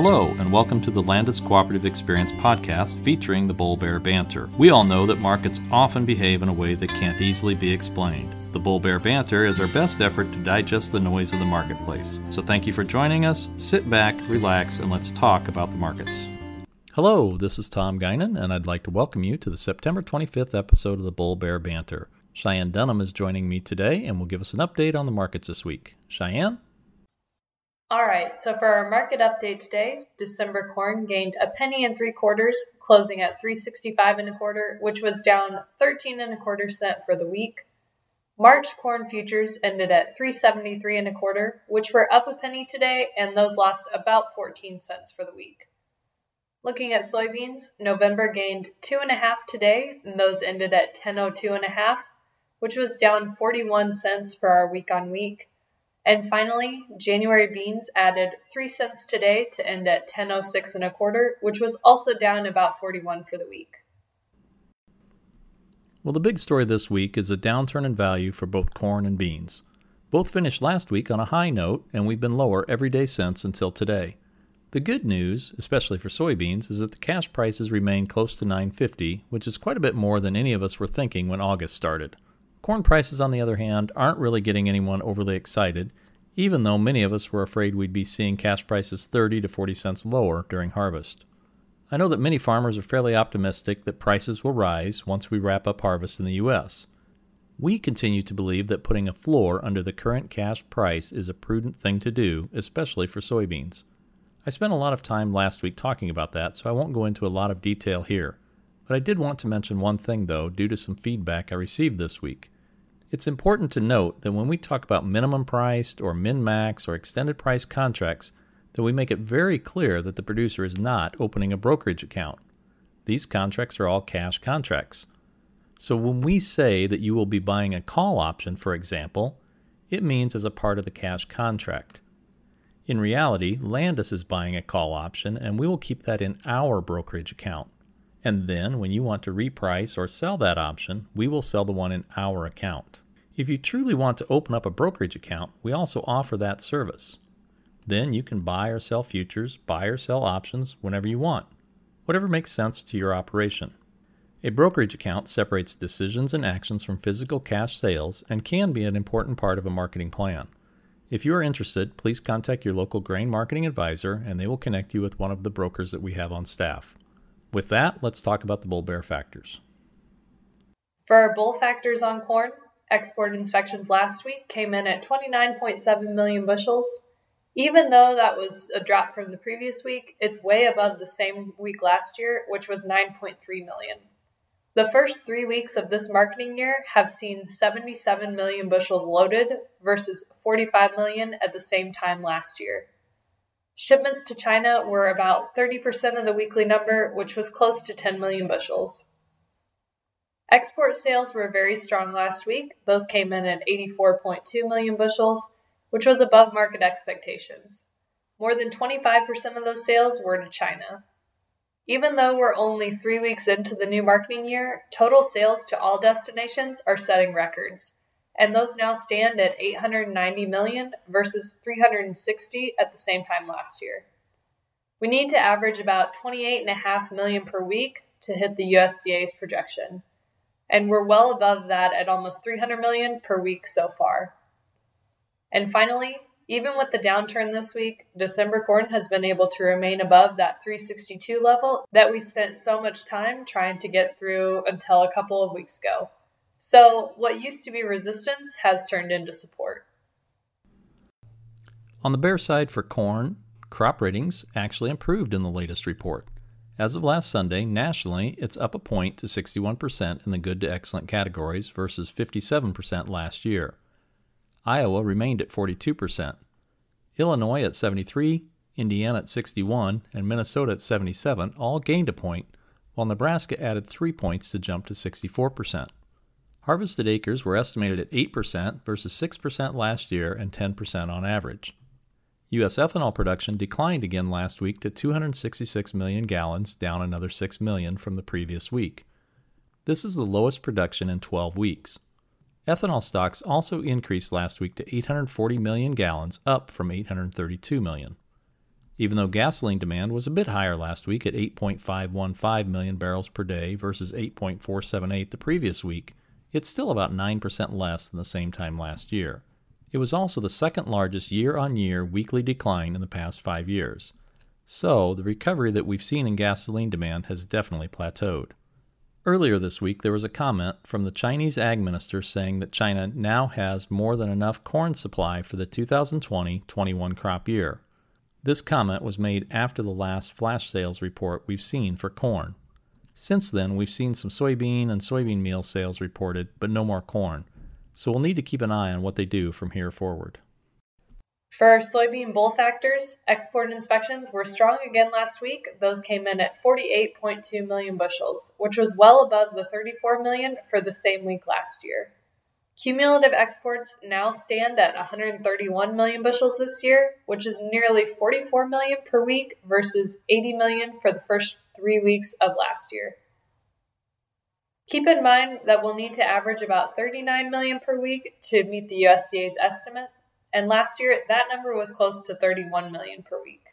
Hello, and welcome to the Landus Cooperative Experience podcast featuring the Bull Bear Banter. We all know that markets often behave in a way that can't easily be explained. The Bull Bear Banter is our best effort to digest the noise of the marketplace. So thank you for joining us. Sit back, relax, and let's talk about the markets. Hello, this is Tom Guinan, and I'd like to welcome you to the September 25th episode of the Bull Bear Banter. Cheyenne Dunham is joining me today and will give us an update on the markets this week. Cheyenne? All right, so for our market update today, December corn gained a penny and three quarters, closing at 365 and a quarter, which was down 13 and a quarter cent for the week. March corn futures ended at 373 and a quarter, which were up a penny today, and those lost about 14 cents for the week. Looking at soybeans, November gained two and a half today, and those ended at 1002 and a half, which was down 41 cents for our week on week. And finally, January beans added 3 cents today to end at 1006 and a quarter, which was also down about 41 for the week. Well, the big story this week is a downturn in value for both corn and beans. Both finished last week on a high note, and we've been lower every day since until today. The good news, especially for soybeans, is that the cash prices remain close to 950, which is quite a bit more than any of us were thinking when August started. Corn prices, on the other hand, aren't really getting anyone overly excited, even though many of us were afraid we'd be seeing cash prices 30 to 40 cents lower during harvest. I know that many farmers are fairly optimistic that prices will rise once we wrap up harvest in the U.S. We continue to believe that putting a floor under the current cash price is a prudent thing to do, especially for soybeans. I spent a lot of time last week talking about that, so I won't go into a lot of detail here. But I did want to mention one thing, though, due to some feedback I received this week. It's important to note that when we talk about minimum priced or min max or extended price contracts, that we make it very clear that the producer is not opening a brokerage account. These contracts are all cash contracts. So when we say that you will be buying a call option, for example, it means as a part of the cash contract. In reality, Landus is buying a call option and we will keep that in our brokerage account. And then, when you want to reprice or sell that option, we will sell the one in our account. If you truly want to open up a brokerage account, we also offer that service. Then you can buy or sell futures, buy or sell options whenever you want, whatever makes sense to your operation. A brokerage account separates decisions and actions from physical cash sales and can be an important part of a marketing plan. If you are interested, please contact your local grain marketing advisor and they will connect you with one of the brokers that we have on staff. With that, let's talk about the bull bear factors. For our bull factors on corn, export inspections last week came in at 29.7 million bushels. Even though that was a drop from the previous week, it's way above the same week last year, which was 9.3 million. The first three weeks of this marketing year have seen 77 million bushels loaded versus 45 million at the same time last year. Shipments to China were about 30% of the weekly number, which was close to 10 million bushels. Export sales were very strong last week. Those came in at 84.2 million bushels, which was above market expectations. More than 25% of those sales were to China. Even though we're only three weeks into the new marketing year, total sales to all destinations are setting records and those now stand at 890 million versus 360 at the same time last year. We need to average about 28.5 million per week to hit the USDA's projection, and we're well above that at almost 300 million per week so far. And finally, even with the downturn this week, December corn has been able to remain above that 362 level that we spent so much time trying to get through until a couple of weeks ago. So, what used to be resistance has turned into support. On the bear side for corn, crop ratings actually improved in the latest report. As of last Sunday, nationally, it's up a point to 61% in the good to excellent categories versus 57% last year. Iowa remained at 42%. Illinois at 73, Indiana at 61, and Minnesota at 77 all gained a point, while Nebraska added 3 points to jump to 64%. Harvested acres were estimated at 8% versus 6% last year and 10% on average. U.S. ethanol production declined again last week to 266 million gallons, down another 6 million from the previous week. This is the lowest production in 12 weeks. Ethanol stocks also increased last week to 840 million gallons, up from 832 million. Even though gasoline demand was a bit higher last week at 8.515 million barrels per day versus 8.478 the previous week, it's still about 9% less than the same time last year. It was also the second largest year on year weekly decline in the past five years. So, the recovery that we've seen in gasoline demand has definitely plateaued. Earlier this week, there was a comment from the Chinese ag minister saying that China now has more than enough corn supply for the 2020 21 crop year. This comment was made after the last flash sales report we've seen for corn. Since then, we've seen some soybean and soybean meal sales reported, but no more corn. So we'll need to keep an eye on what they do from here forward. For soybean bull factors, export inspections were strong again last week. Those came in at 48.2 million bushels, which was well above the 34 million for the same week last year. Cumulative exports now stand at 131 million bushels this year, which is nearly 44 million per week versus 80 million for the first three weeks of last year. Keep in mind that we'll need to average about 39 million per week to meet the USDA's estimate, and last year that number was close to 31 million per week.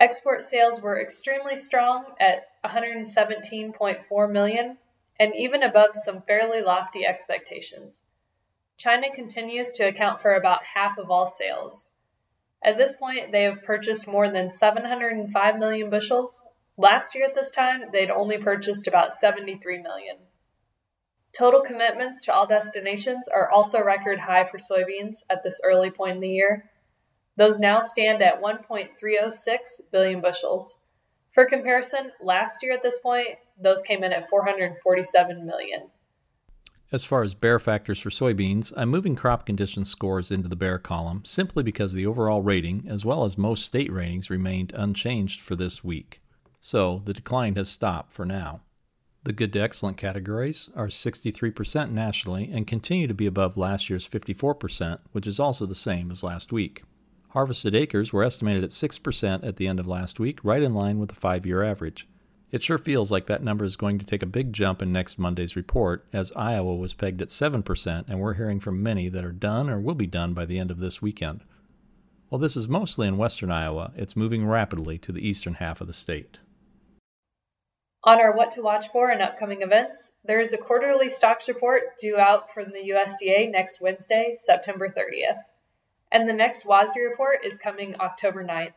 Export sales were extremely strong at 117.4 million, and even above some fairly lofty expectations. China continues to account for about half of all sales. At this point, they have purchased more than 705 million bushels. Last year at this time, they'd only purchased about 73 million. Total commitments to all destinations are also record high for soybeans at this early point in the year. Those now stand at 1.306 billion bushels. For comparison, last year at this point, those came in at 447 million. As far as bear factors for soybeans, I'm moving crop condition scores into the bear column simply because the overall rating, as well as most state ratings, remained unchanged for this week. So the decline has stopped for now. The good to excellent categories are 63% nationally and continue to be above last year's 54%, which is also the same as last week. Harvested acres were estimated at 6% at the end of last week, right in line with the five year average. It sure feels like that number is going to take a big jump in next Monday's report, as Iowa was pegged at 7%, and we're hearing from many that are done or will be done by the end of this weekend. While this is mostly in western Iowa, it's moving rapidly to the eastern half of the state. On our What to Watch For and upcoming events, there is a quarterly stocks report due out from the USDA next Wednesday, September 30th and the next WASDE report is coming October 9th.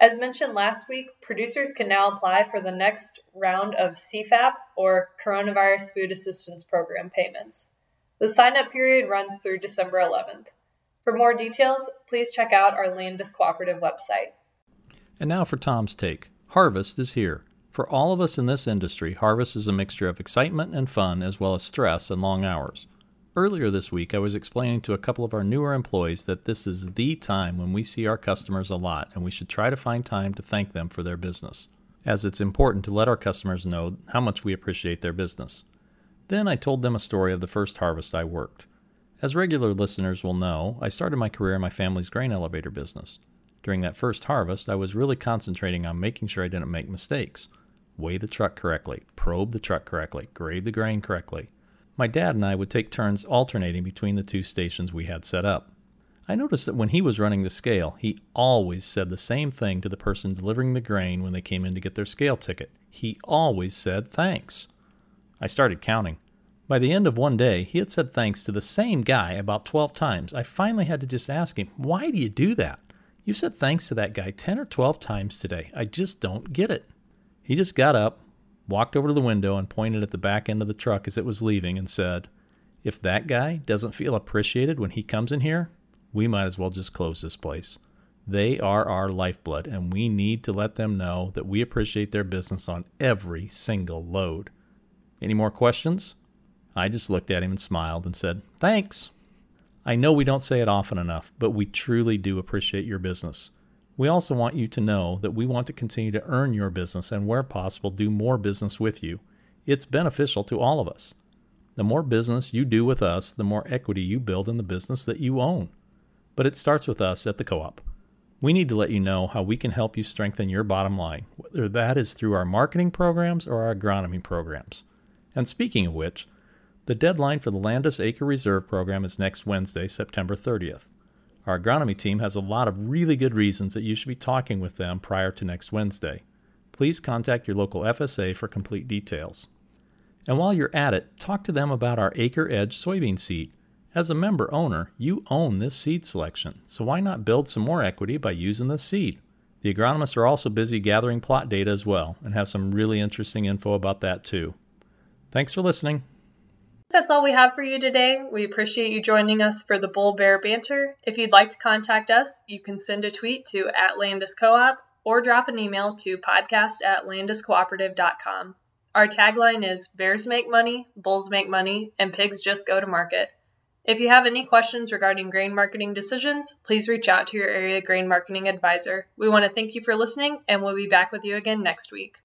As mentioned last week, producers can now apply for the next round of CFAP or Coronavirus Food Assistance Program payments. The sign up period runs through December 11th. For more details, please check out our Landus Cooperative website. And now for Tom's take. Harvest is here. For all of us in this industry, harvest is a mixture of excitement and fun as well as stress and long hours. Earlier this week, I was explaining to a couple of our newer employees that this is the time when we see our customers a lot and we should try to find time to thank them for their business, as it's important to let our customers know how much we appreciate their business. Then I told them a story of the first harvest I worked. As regular listeners will know, I started my career in my family's grain elevator business. During that first harvest, I was really concentrating on making sure I didn't make mistakes. Weigh the truck correctly, probe the truck correctly, grade the grain correctly, my dad and I would take turns alternating between the two stations we had set up. I noticed that when he was running the scale, he always said the same thing to the person delivering the grain when they came in to get their scale ticket. He always said thanks. I started counting. By the end of one day, he had said thanks to the same guy about 12 times. I finally had to just ask him, Why do you do that? You've said thanks to that guy 10 or 12 times today. I just don't get it. He just got up, walked over to the window and pointed at the back end of the truck as it was leaving and said, If that guy doesn't feel appreciated when he comes in here, we might as well just close this place. They are our lifeblood, and we need to let them know that we appreciate their business on every single load. Any more questions? I just looked at him and smiled and said, Thanks. I know we don't say it often enough, but we truly do appreciate your business. We also want you to know that we want to continue to earn your business and, where possible, do more business with you. It's beneficial to all of us. The more business you do with us, the more equity you build in the business that you own. But it starts with us at the co op. We need to let you know how we can help you strengthen your bottom line, whether that is through our marketing programs or our agronomy programs. And speaking of which, the deadline for the Landus Acre Reserve program is next Wednesday, September 30th. Our agronomy team has a lot of really good reasons that you should be talking with them prior to next Wednesday. Please contact your local FSA for complete details. And while you're at it, talk to them about our Acre Edge soybean seed. As a member owner, you own this seed selection, so why not build some more equity by using this seed? The agronomists are also busy gathering plot data as well and have some really interesting info about that too. Thanks for listening. That's all we have for you today. We appreciate you joining us for the Bull Bear Banter. If you'd like to contact us, you can send a tweet to at Landus Co-op or drop an email to podcast at landuscooperative.com. Our tagline is Bears make money, bulls make money, and pigs just go to market. If you have any questions regarding grain marketing decisions, please reach out to your area grain marketing advisor. We want to thank you for listening, and we'll be back with you again next week.